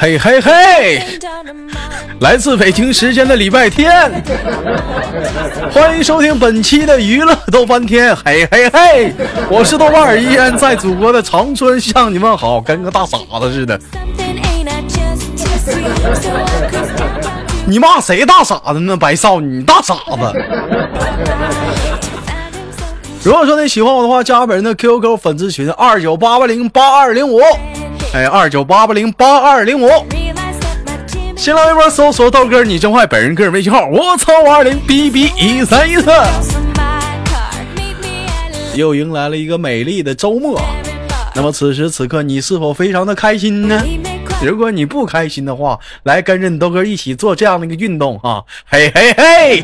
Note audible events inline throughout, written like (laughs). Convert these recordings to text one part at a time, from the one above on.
嘿嘿嘿，来自北京时间的礼拜天，欢迎收听本期的娱乐逗翻天。嘿嘿嘿，我是豆瓣儿，依然在祖国的长春向你们好，跟个大傻子似的。你骂谁大傻子呢？白少，你大傻子。如果说你喜欢我的话，加本人的 QQ 粉丝群二九八八零八二零五，哎，二九八八零八二零五。新浪微博搜索豆哥你真坏，本人个人微信号我操五二零 B B 一三一四。又迎来了一个美丽的周末，那么此时此刻你是否非常的开心呢？如果你不开心的话，来跟着你豆哥一起做这样的一个运动啊！嘿嘿嘿，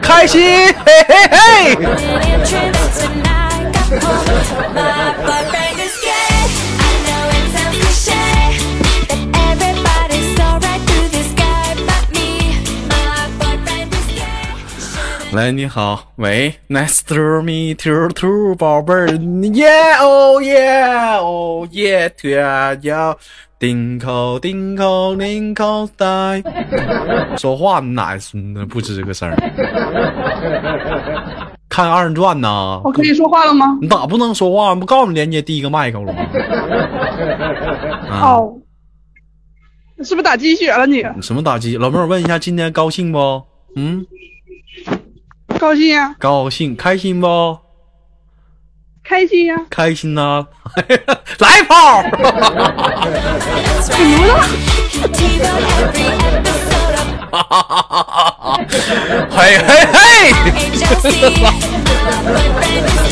开心！嘿嘿嘿。来，你好，喂，Nice to meet you too，宝贝儿，Yeah oh yeah oh yeah，天要。顶口顶口顶口袋，说话哪孙子不吱个声儿？看二人转呢？我可以说话了吗？你咋不能说话？不告诉你连接第一个麦克了吗？好。你，是不是打鸡血了你？什么打鸡？老妹儿，问一下，今天高兴不？嗯，高兴呀。高兴，开心不？开心呀，开心呐！(laughs) 来炮！嘿嘿 (laughs) 嘿！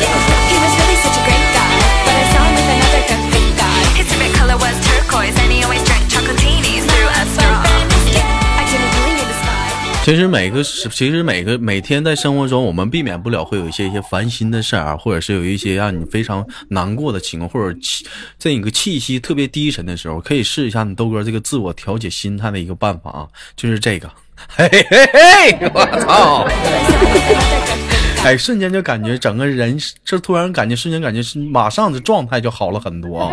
(laughs) 其实每个，其实每个每天在生活中，我们避免不了会有一些一些烦心的事儿，或者是有一些让你非常难过的情况，或者气在一个气息特别低沉的时候，可以试一下你豆哥这个自我调节心态的一个办法啊，就是这个，嘿嘿嘿，我操！(laughs) (laughs) 哎，瞬间就感觉整个人，这突然感觉瞬间感觉是马上的状态就好了很多啊！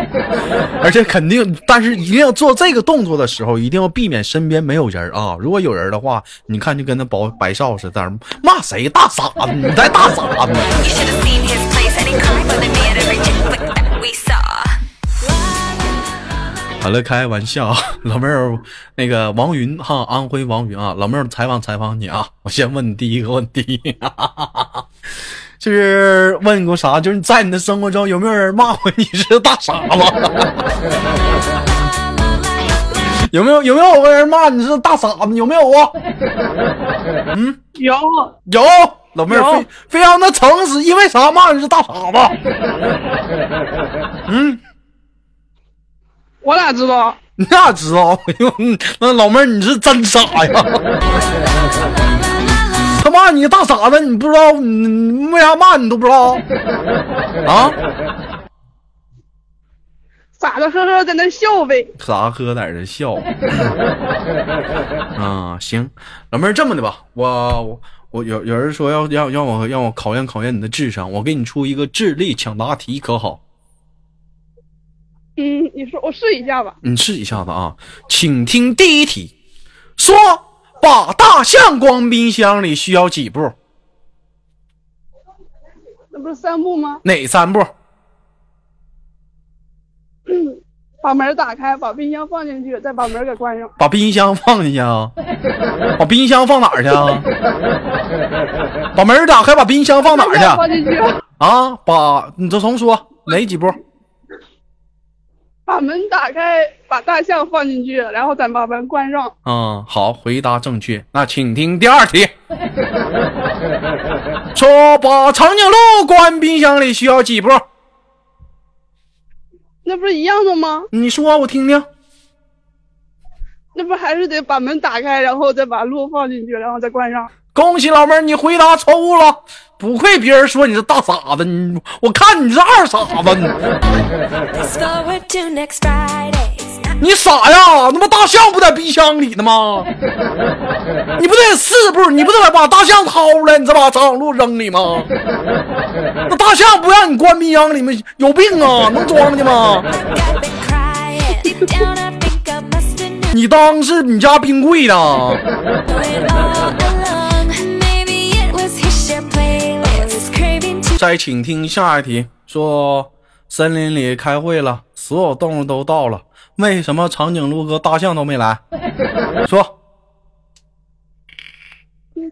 而且肯定，但是一定要做这个动作的时候，一定要避免身边没有人啊！如果有人的话，你看就跟那白白少似的，骂谁大傻子，你才大傻子。好了，开玩笑，(laughs) 老妹儿，那个王云哈，安徽王云啊，老妹儿采访采访你啊，(laughs) 我先问你第一个问题，(laughs) 就是问过啥？就是在你的生活中有没有人骂过你是大傻子？有没有有没有个人骂你是大傻子？有没有啊？嗯，有有，老妹儿非非常的诚实，因为啥骂你是大傻子？嗯。我哪知道？你哪知道？哎呦那老妹儿你是真傻呀！(laughs) 他骂你大傻子，你不知道？你为啥骂你都不知道？啊？傻子呵呵在那笑呗。傻呵呵在那笑。啊，行，老妹儿这么的吧，我我我有有人说要要让我让我考验考验你的智商，我给你出一个智力抢答题，可好？嗯，你说我试一下吧。你试一下子啊，请听第一题，说把大象关冰箱里需要几步？那不是三步吗？哪三步？(clears throat) 把门打开，把冰箱放进去，再把门给关上。把冰箱放进去啊？把冰箱放哪儿去啊？(laughs) 把门打开，把冰箱放哪儿去？放进去。啊，把你再重说哪几步？把门打开，把大象放进去，然后再把门关上。嗯，好，回答正确。那请听第二题。说把长颈鹿关冰箱里需要几步？那不是一样的吗？你说，我听听。那不还是得把门打开，然后再把鹿放进去，然后再关上。恭喜老妹儿，你回答错误了。不愧别人说你是大傻子，你我看你是二傻子。你傻呀？那不大象不在冰箱里呢吗？你不得四步？你不得把大象掏出来，你再把长颈鹿扔里吗？那大象不让你关冰箱里面，有病啊？能装的吗？你当是你家冰柜呢？再请听下一题，说森林里开会了，所有动物都到了，为什么长颈鹿和大象都没来？(laughs) 说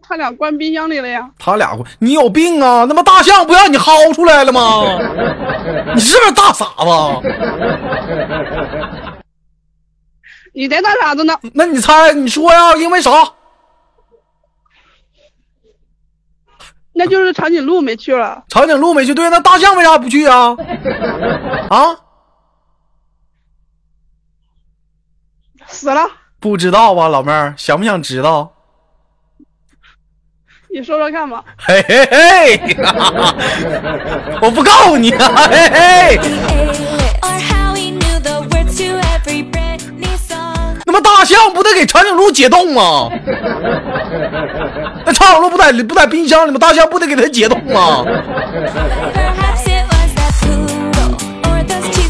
他俩关冰箱里了呀。他俩关，你有病啊？那么大象不让你薅出来了吗？(laughs) 你是不是大傻子？你在大傻子呢？那你猜，你说呀？因为啥？那就是长颈鹿没去了。长颈鹿没去，对，那大象为啥不去啊？(laughs) 啊？死了。不知道吧，老妹儿，想不想知道？(laughs) 你说说看吧。嘿嘿嘿，我不告诉你啊，嘿嘿。大象不得给长颈鹿解冻吗？(laughs) 那长颈鹿不在不在冰箱里吗？大象不得给它解冻吗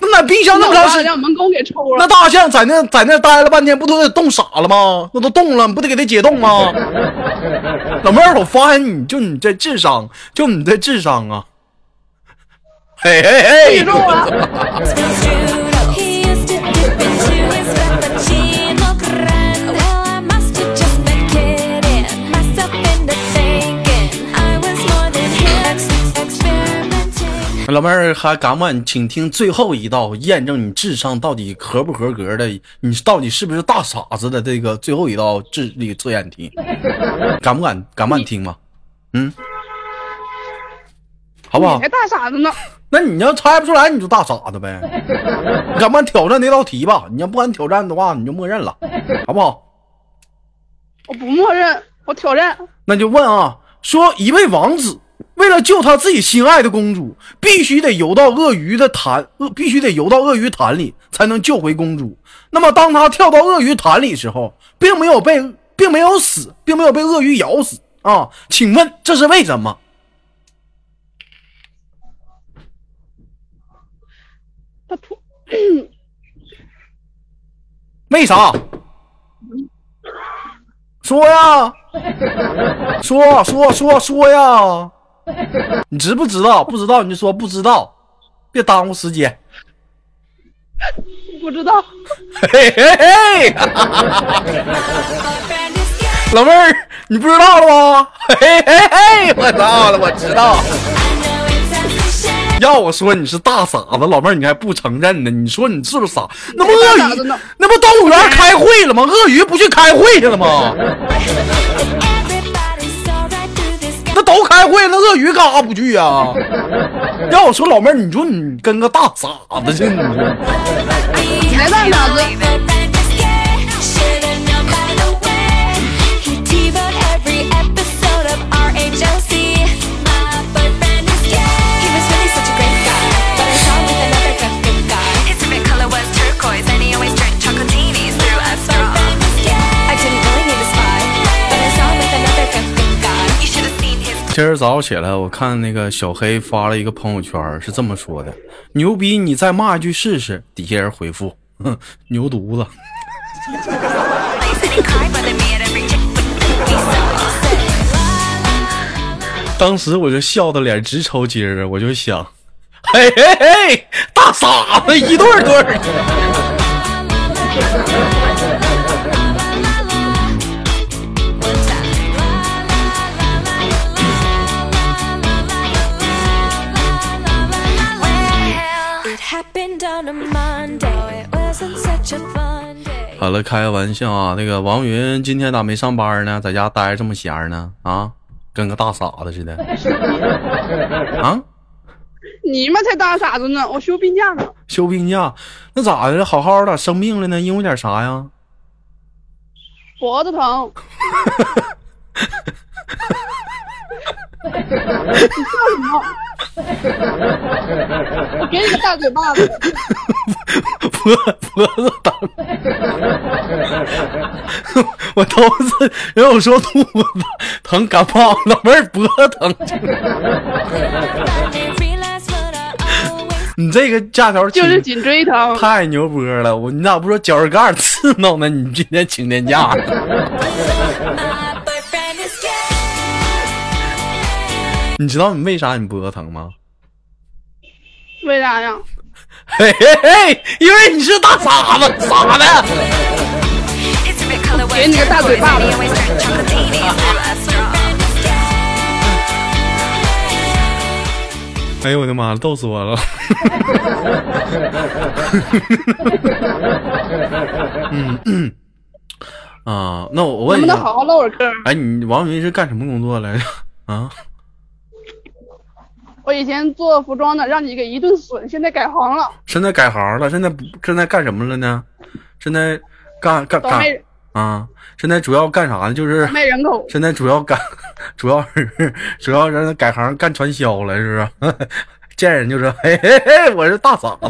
那在冰箱那么长时间，让门工给抽了。那大象在那在那待了半天，不都得冻傻了吗？那都冻了，你不得给它解冻吗？(laughs) 老妹儿，我发现你就你这智商，就你这智商啊！嘿嘿嘿 (laughs) 老妹儿还敢不敢请听最后一道验证你智商到底合不合格的？你到底是不是大傻子的这个最后一道智力测验题？敢不敢？敢不敢听吗？嗯，好不好你还？大傻子呢。那你要猜不出来，你就大傻子呗。你敢不敢挑战那道题吧？你要不敢挑战的话，你就默认了，好不好？我不默认，我挑战。那就问啊，说一位王子为了救他自己心爱的公主，必须得游到鳄鱼的潭，鳄必须得游到鳄鱼潭里才能救回公主。那么当他跳到鳄鱼潭里时候，并没有被，并没有死，并没有被鳄鱼咬死啊？请问这是为什么？他突 (coughs) 为啥？说呀，说说说说呀！(laughs) 你知不知道？不知道你就说不知道，别耽误时间。不知道。老妹儿，你不知道了吗？嘿嘿嘿，我知道了，我知道。要我说你是大傻子，老妹儿你还不承认呢？你说你是不是傻？那不鳄鱼那不动物园开会了吗？鳄鱼不去开会去了吗？(laughs) 都开会，那鳄鱼干啥不去呀、(laughs) 要我说，老妹儿，你说你跟个大傻子似的，你说。你还大傻子今儿早上起来，我看那个小黑发了一个朋友圈，是这么说的：“牛逼，你再骂一句试试。”底下人回复：“哼，牛犊子。”当时我就笑的脸直抽筋儿啊！我就想，嘿嘿嘿，大傻子一对儿对好了，开个玩笑啊！那个王云今天咋没上班呢？在家待着这么闲呢？啊，跟个大傻子似的。(laughs) 啊，你们才大傻子呢！我休病假呢。休病假，那咋的？好好的生病了呢？因为点啥呀？脖子疼。(laughs) 你笑什么？我给你个大嘴巴子！脖脖子疼，我头次人我说肚子疼感冒，老妹儿脖子疼。你这个假条就是颈椎疼。太牛波了！我你咋不说脚趾盖刺挠呢？你今天请天假呢？你知道你为啥你脖子疼吗？为啥呀？(laughs) 嘿嘿嘿，因为你是大傻子，傻的。It's a bit color 给你个大嘴巴子.哎呦我的妈，逗死我了！嗯嗯啊，那我我问一下，能不能好好唠会嗑？哎，你王云是干什么工作来着？啊，我以前做服装的，让你给一顿损，现在改行了，现在改行了，现在不现在干什么了呢？现在干干干啊？现在主要干啥呢？就是卖人口。现在主要干，(laughs) 主要是主要让他改行干传销了，是不是？(laughs) 见人就说 (laughs) 嘿嘿嘿，我是大傻子。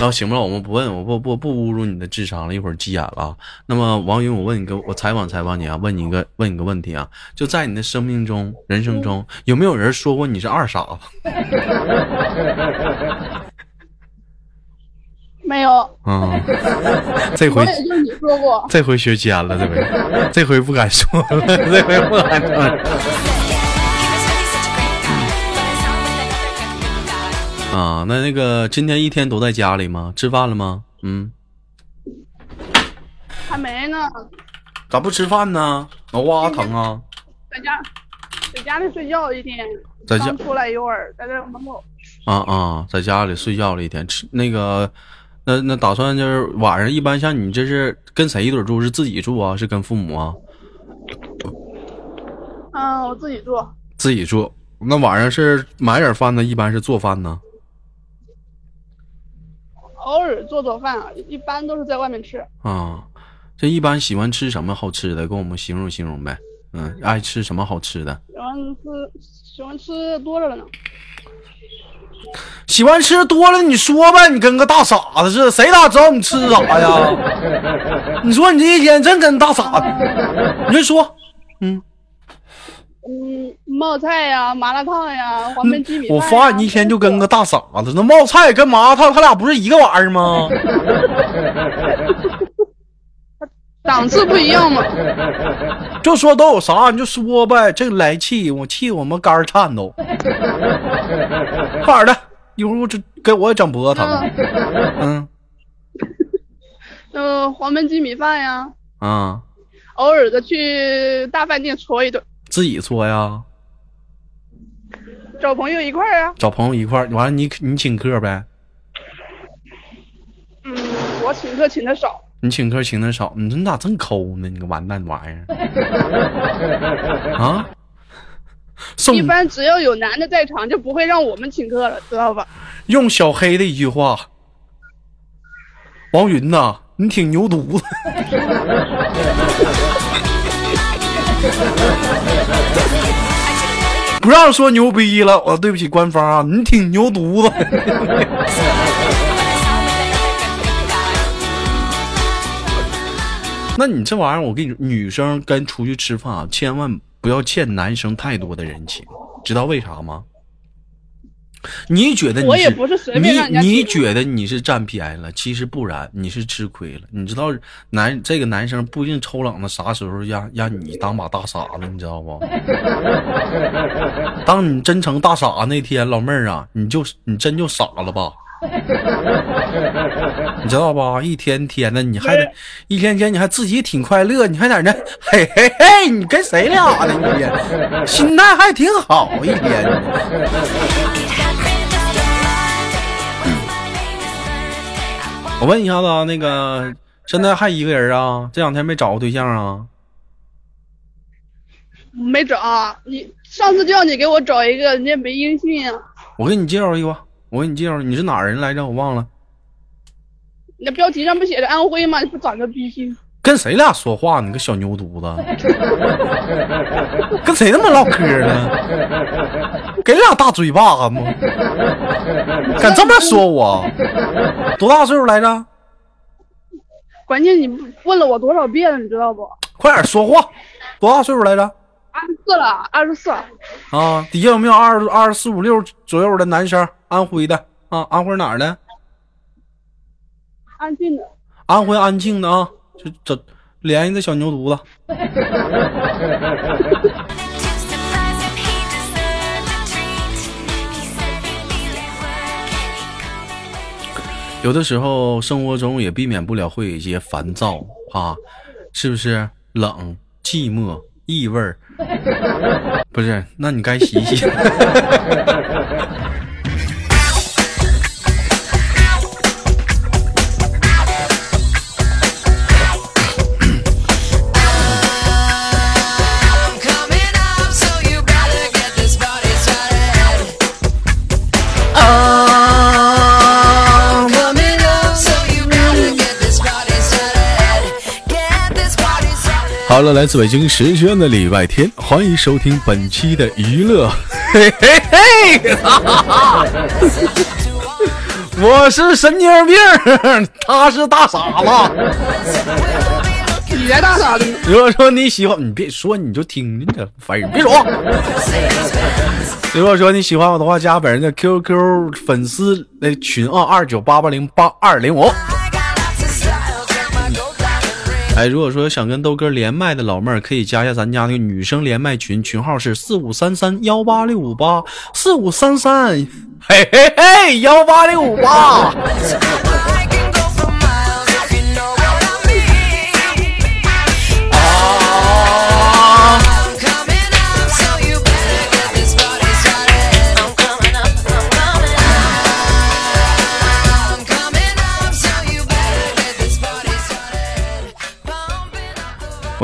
那行吧，我们不问，我不不不侮辱你的智商了，一会儿急眼了啊。那么王云，我问你个，我采访采访你啊，问你一个问你个问题啊，就在你的生命中、人生中，有没有人说过你是二傻子？(laughs) 没有，啊、这回也就你说过。这回学尖了，这回这回不敢说了，这回不敢说了。啊，那那个今天一天都在家里吗？吃饭了吗？嗯，还没呢，咋不吃饭呢？脑瓜疼啊？在家在家里睡觉一天，在家出来一会儿，在这门口。啊啊，在家里睡觉了一天，吃那个，那那打算就是晚上一般像你这是跟谁一堆住？是自己住啊？是跟父母啊？嗯，我自己住，自己住。那晚上是买点饭呢？一般是做饭呢？偶尔做做饭啊，一般都是在外面吃。啊，这一般喜欢吃什么好吃的？跟我们形容形容呗。嗯，爱吃什么好吃的？喜欢吃喜欢吃多着了呢。喜欢吃多了，你说呗，你跟个大傻子似的，谁咋知道你吃啥呀？你说你这一天真跟大傻子，你就说，嗯，嗯，冒菜呀、麻辣烫呀、黄焖鸡米饭呀。我发现你一天就跟个大傻子，那冒菜跟麻辣烫，他俩不是一个玩意儿吗？(laughs) 档次不一样嘛。就说都有啥你就说呗，这个来气，我气我们肝儿颤抖。快点的，一会儿我这给我也整脖子疼。嗯嗯，(laughs) 黄焖鸡米饭呀，啊，偶尔的去大饭店搓一顿，自己搓呀，找朋友一块儿啊。找朋友一块儿，完了你你请客呗。嗯，我请客请的少，你请客请的少，你说你咋这么抠呢？你个完蛋玩意儿 (laughs) 啊！送一般只要有男的在场，就不会让我们请客了，知道吧？用小黑的一句话，王云呐，你挺牛犊子。(laughs) 不让说牛逼了，我对不起官方啊，你挺牛犊子。(laughs) 那你这玩意儿，我跟你说，女生跟出去吃饭啊，千万不要欠男生太多的人情，知道为啥吗？你觉得你我也不是随便让人家你你觉得你是占便宜了，其实不然，你是吃亏了。你知道男这个男生不一定抽冷子，啥时候让让你当把大傻子，你知道不？(laughs) 当你真成大傻子那天，老妹儿啊，你就你真就傻了吧？(laughs) 你知道吧？一天天的，你还得一天天，你还自己挺快乐，你还在那嘿嘿嘿，你跟谁俩呢？你天心态还挺好，一天。我问一下子啊，那个现在还一个人啊？这两天没找过对象啊？没找啊，你上次叫你给我找一个，人家没音讯啊。我给你介绍一个，我给你介绍，你是哪人来着？我忘了。你的标题上不写着安徽吗？你不长个逼心？跟谁俩说话呢？你个小牛犊子，(laughs) 跟谁他妈唠嗑呢？给俩大嘴巴子吗？敢这么说我？多大岁数来着？关键你问了我多少遍了，你知道不？快点说话！多大岁数来着？二十四了，二十四。啊，底下有没有二二十四五六左右的男生？安徽的啊，安徽哪儿的？安庆的。安徽安庆的啊，就这联系这小牛犊子。有的时候，生活中也避免不了会有一些烦躁啊，是不是？冷、寂寞、异味儿，不是？那你该洗洗。(laughs) 好了，来自北京时间的礼拜天，欢迎收听本期的娱乐，嘿嘿嘿，哈哈哈我是神经病，他是大傻子。你才大傻子呢！如果说你喜欢，你别说，你就听着去，烦人，别说。如果说你喜欢我的话，加本人的 QQ 粉丝那群啊，二九八八零八二零五。哎，如果说想跟豆哥连麦的老妹儿，可以加一下咱家那个女生连麦群，群号是四五三三幺八六五八四五三三，嘿嘿嘿，幺八六五八。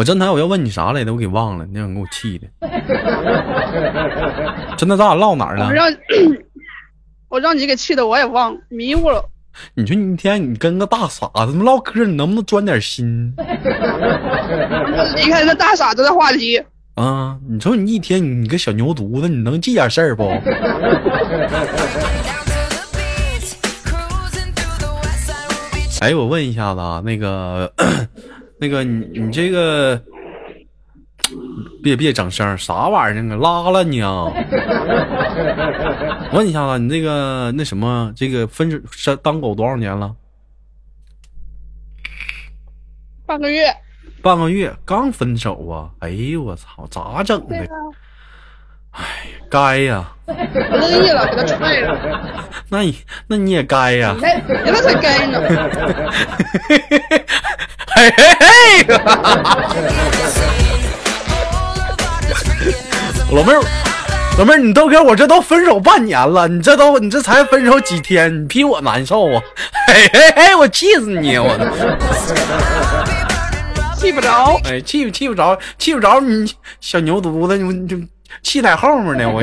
我真台我要问你啥来着？我给忘了，那让给我气的。(laughs) 真的，咱俩唠哪儿了我？让我让你给气的，我也忘迷糊了。你说你一天你跟个大傻子唠嗑，你能不能钻点心 (laughs) 你看这大傻子的话题，啊？你说你一天你个小牛犊子，你能记点事儿不？(laughs) 哎，我问一下子啊，那个，那个你你这个，别别整声儿，啥玩意儿呢？拉了你啊！(laughs) 问一下子，你那个那什么，这个分手是当狗多少年了？半个月。半个月，刚分手啊！哎呦我操，咋整的？对啊，该呀，不乐意了，给他踹了。(laughs) 那你那你也该呀。(laughs) 哎，你那才该呢。嘿 (laughs) 嘿嘿！老妹儿，老妹儿，你豆哥，我这都分手半年了，你这都你这才分手几天，你比我难受啊！嘿嘿嘿，我气死你！我的，气不着。哎，气不气不着，气不着你小牛犊子，你就气在后面呢，我。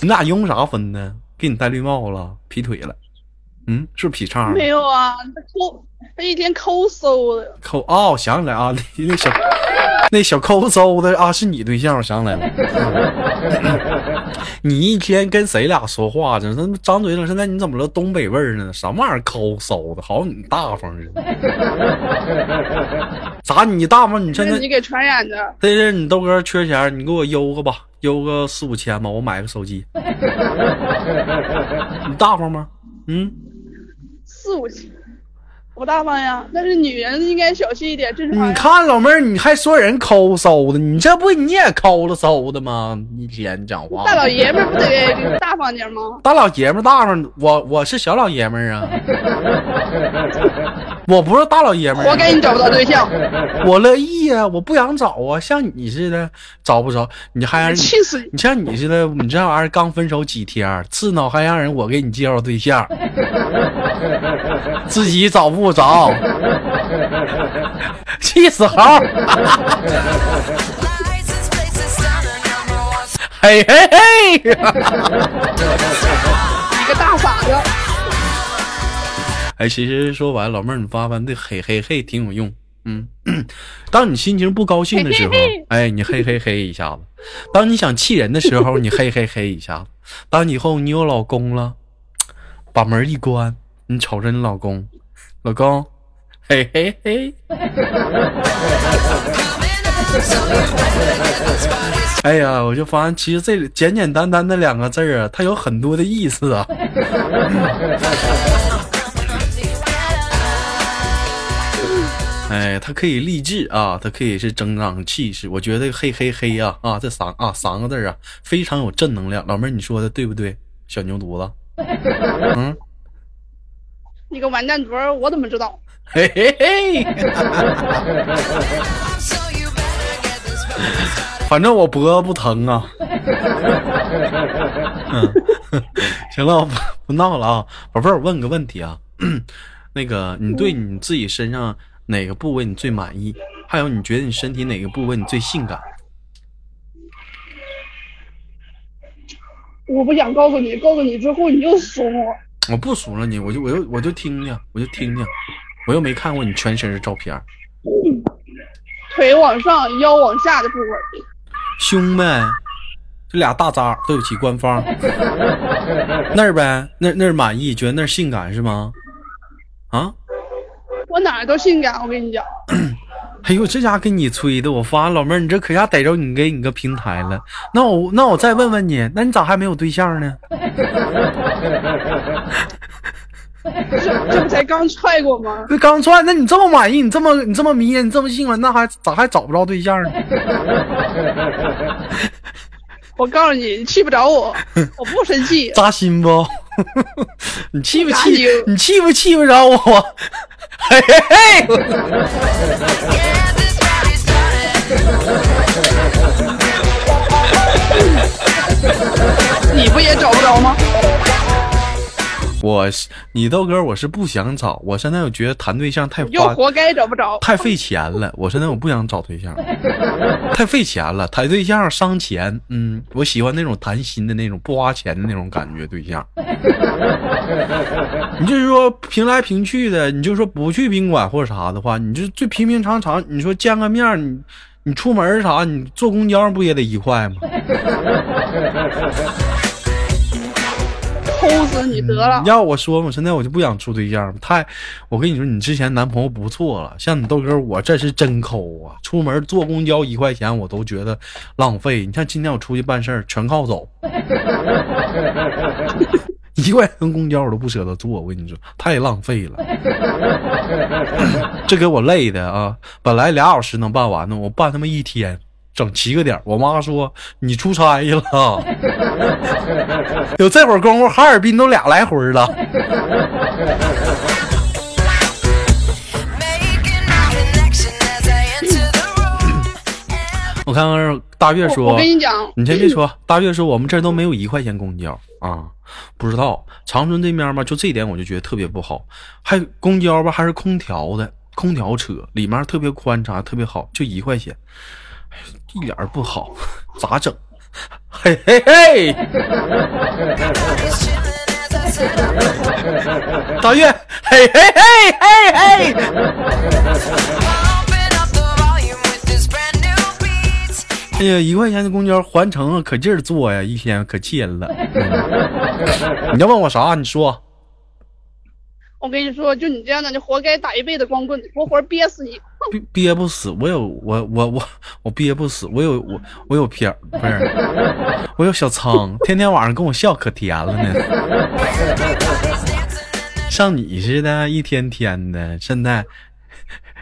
你俩因为啥分呢？给你戴绿帽子了，劈腿了？嗯，是不是劈叉了？没有啊，他抠，他一天抠搜的。抠哦，想起来啊，(laughs) 那那小那小抠搜的啊，是你对象，我想起来了。(laughs) 你一天跟谁俩说话呢？那张嘴了，现在你怎么了？东北味儿呢？什么玩意儿抠搜的？好，你大方似的。(laughs) 咋？你大方？你现在是你给传染的。这阵你豆哥缺钱，你给我邮个吧，邮个四五千吧，我买个手机。你大方吗？嗯。四五千，不大方呀。但是女人应该小气一点，正常你。看老妹儿，你还说人抠搜的，你这不你也抠了搜的吗？一天讲话，大老爷们不得 (laughs) 大方点吗？大老爷们大方，我我是小老爷们儿啊，(laughs) 我不是大老爷们活该你找不到对象，(laughs) 我乐意呀、我不想找啊，像你似的找不着，你还让人气死你！你像你似的，你这玩意儿刚分手几天，刺挠还让人我给你介绍对象，(laughs) 自己找不着，气死猴儿！嘿嘿嘿！哎，其实说白了，老妹儿，你发完这嘿嘿嘿挺有用。嗯，(clears throat) 当你心情不高兴的时候哎，你嘿嘿嘿一下子；当你想气人的时候，你嘿嘿嘿一下子；当以后你有老公了，把门一关，你瞅着你老公，老公，嘿嘿嘿。(laughs) 哎呀，我就发现，其实这简简单单的两个字儿啊，它有很多的意思啊。(laughs) 哎，它可以励志啊，它可以是增长气势。我觉得嘿嘿嘿呀啊这三啊三个字儿啊，非常有正能量。老妹儿，你说的对不对？小牛犊子，(laughs) 嗯，你个完蛋犊儿，我怎么知道？嘿嘿嘿。(laughs) 反正我脖子不疼啊。嗯，(laughs) 行了，不不闹了啊，宝贝儿，我问个问题啊，(clears throat) 那个你对你自己身上哪个部位你最满意？还有你觉得你身体哪个部位你最性感？我不想告诉你，告诉你之后你就怂我。我不怂了你，我就我就我就听听，我就听听，我又没看过你全身的照片儿，腿往上，腰往下的部位，胸呗，这俩大渣，对不起，官方 (laughs) 那儿呗，那那儿满意，觉得那儿性感是吗？啊？我哪儿都性感，我跟你讲。(coughs) 哎呦，这家给你吹的，我发现老妹儿，你这可下逮着你给你个平台了。那我那我再问问你，那你咋还没有对象呢？这这不才刚踹过吗？这刚踹，那你这么满意，你这么你这么迷人，你这么性感，那还咋还找不着对象呢？我告诉你，你气不着我，(laughs) 我不生气。扎心不？(laughs) 你气不气？你气不气不着我？嘿嘿嘿！你不也找不着吗？我是你豆哥，我是不想找，我现在我觉得谈对象太花又活该找不着。太费钱了，我现在我不想找对象，(laughs) 太费钱了，谈对象伤钱。嗯，我喜欢那种谈心的那种不花钱的那种感觉对象。(laughs) 你就是说平来平去的，你就说不去宾馆或者啥的话，你就最平平常常，你说见个面，你你出门儿啥，你坐公交不也得一块吗？(laughs) 抠死你得了你！要我说嘛，现在我就不想处对象，太，我跟你说，你之前男朋友不错了，像你豆哥，我这是真抠啊！出门坐公交一块钱我都觉得浪费。你看今天我出去办事儿全靠走，(laughs) 一块钱公交我都不舍得坐，我跟你说太浪费了，(laughs) 这给我累的啊！本来俩小时能办完呢，我办他妈一天。整七个点我妈说你出差去了，(laughs) 有这会儿功夫，哈尔滨都俩来回了。(coughs) 我看看大月说，我跟你讲，你先别说，大月说我们这都没有一块钱公交。啊，不知道。长春这边吧，就这一点我就觉得特别不好，还公交吧还是空调的，空调车里面特别宽敞，特别好，就一块钱，一点不好，咋整？嘿嘿嘿，(laughs) 大月，嘿嘿嘿嘿嘿。哎呀，一块钱的公交环城，可劲儿坐呀，一天可气人了。(laughs) 你要问我啥？你说。我跟你说，就你这样的，你活该打一辈子光棍，活活憋死你！憋憋不死，我有我我我我憋不死，我有我我有片儿，不是，我有小仓，天天晚上跟我笑可甜了呢，像你似的，一天天的，现在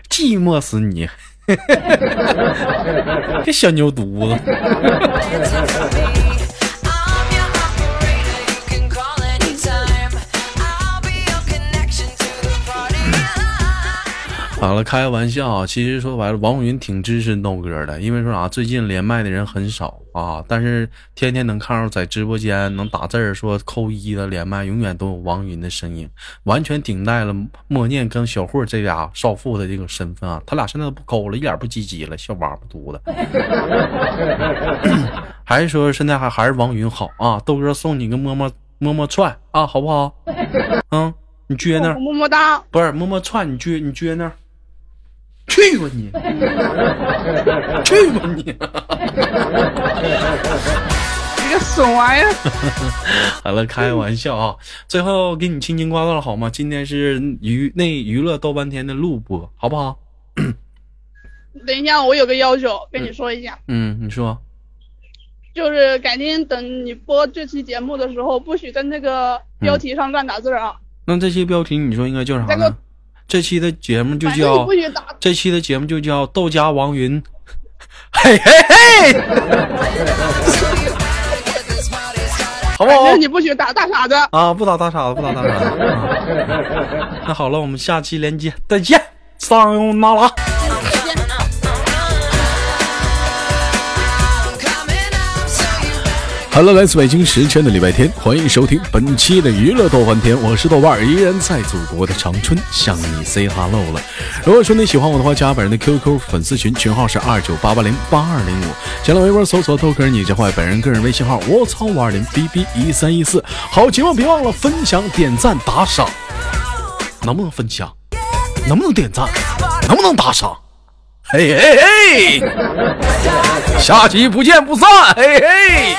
寂寞死你，(laughs) 这小牛犊子。好了，开个玩笑啊！其实说白了，王云挺支持豆哥的，因为说啥，最近连麦的人很少啊，但是天天能看到在直播间能打字儿说扣一的连麦，永远都有王云的身影，完全顶代了默念跟小慧这俩少妇的这个身份啊！他俩现在都不勾了，一点不积极了，小王八犊子。还是说现在还还是王云好啊？豆哥送你个么么么么串啊，好不好？嗯，你撅那儿。么么哒！不是么么串，你撅你撅那儿，去吧你，(laughs) 去吧你！(laughs) 你个损玩意儿。(laughs) 好了，开玩笑啊！最后给你轻轻挂断了好吗？今天是娱那娱乐豆半天的录播，好不好？(coughs) 等一下，我有个要求跟你说一下，嗯，你说。就是改天等你播这期节目的时候，不许在那个标题上乱打字儿啊。那这些标题你说应该叫啥呢？这期的节目就叫这期的节目就叫豆家王云，(laughs) 嘿嘿嘿，好不好你不许打大傻子。啊，不打大傻子，不打大傻子。啊 (laughs) 那好了，我们下期连接再见，上用那拉。Hello，来自北京时间的礼拜天，欢迎收听本期的娱乐豆瓣天，我是豆瓣，依然在祖国的长春向你 say hello 了。如果说你喜欢我的话，加本人的 QQ 粉丝群，群号是二九八八零八二零五，新浪微博搜索豆哥你这坏，本人个人微信号我操五二零 bb 一三一四。好节目别忘了分享、点赞、打赏，能不能分享？能不能点赞？能不能打赏？嘿嘿嘿，下期不见不散，嘿嘿。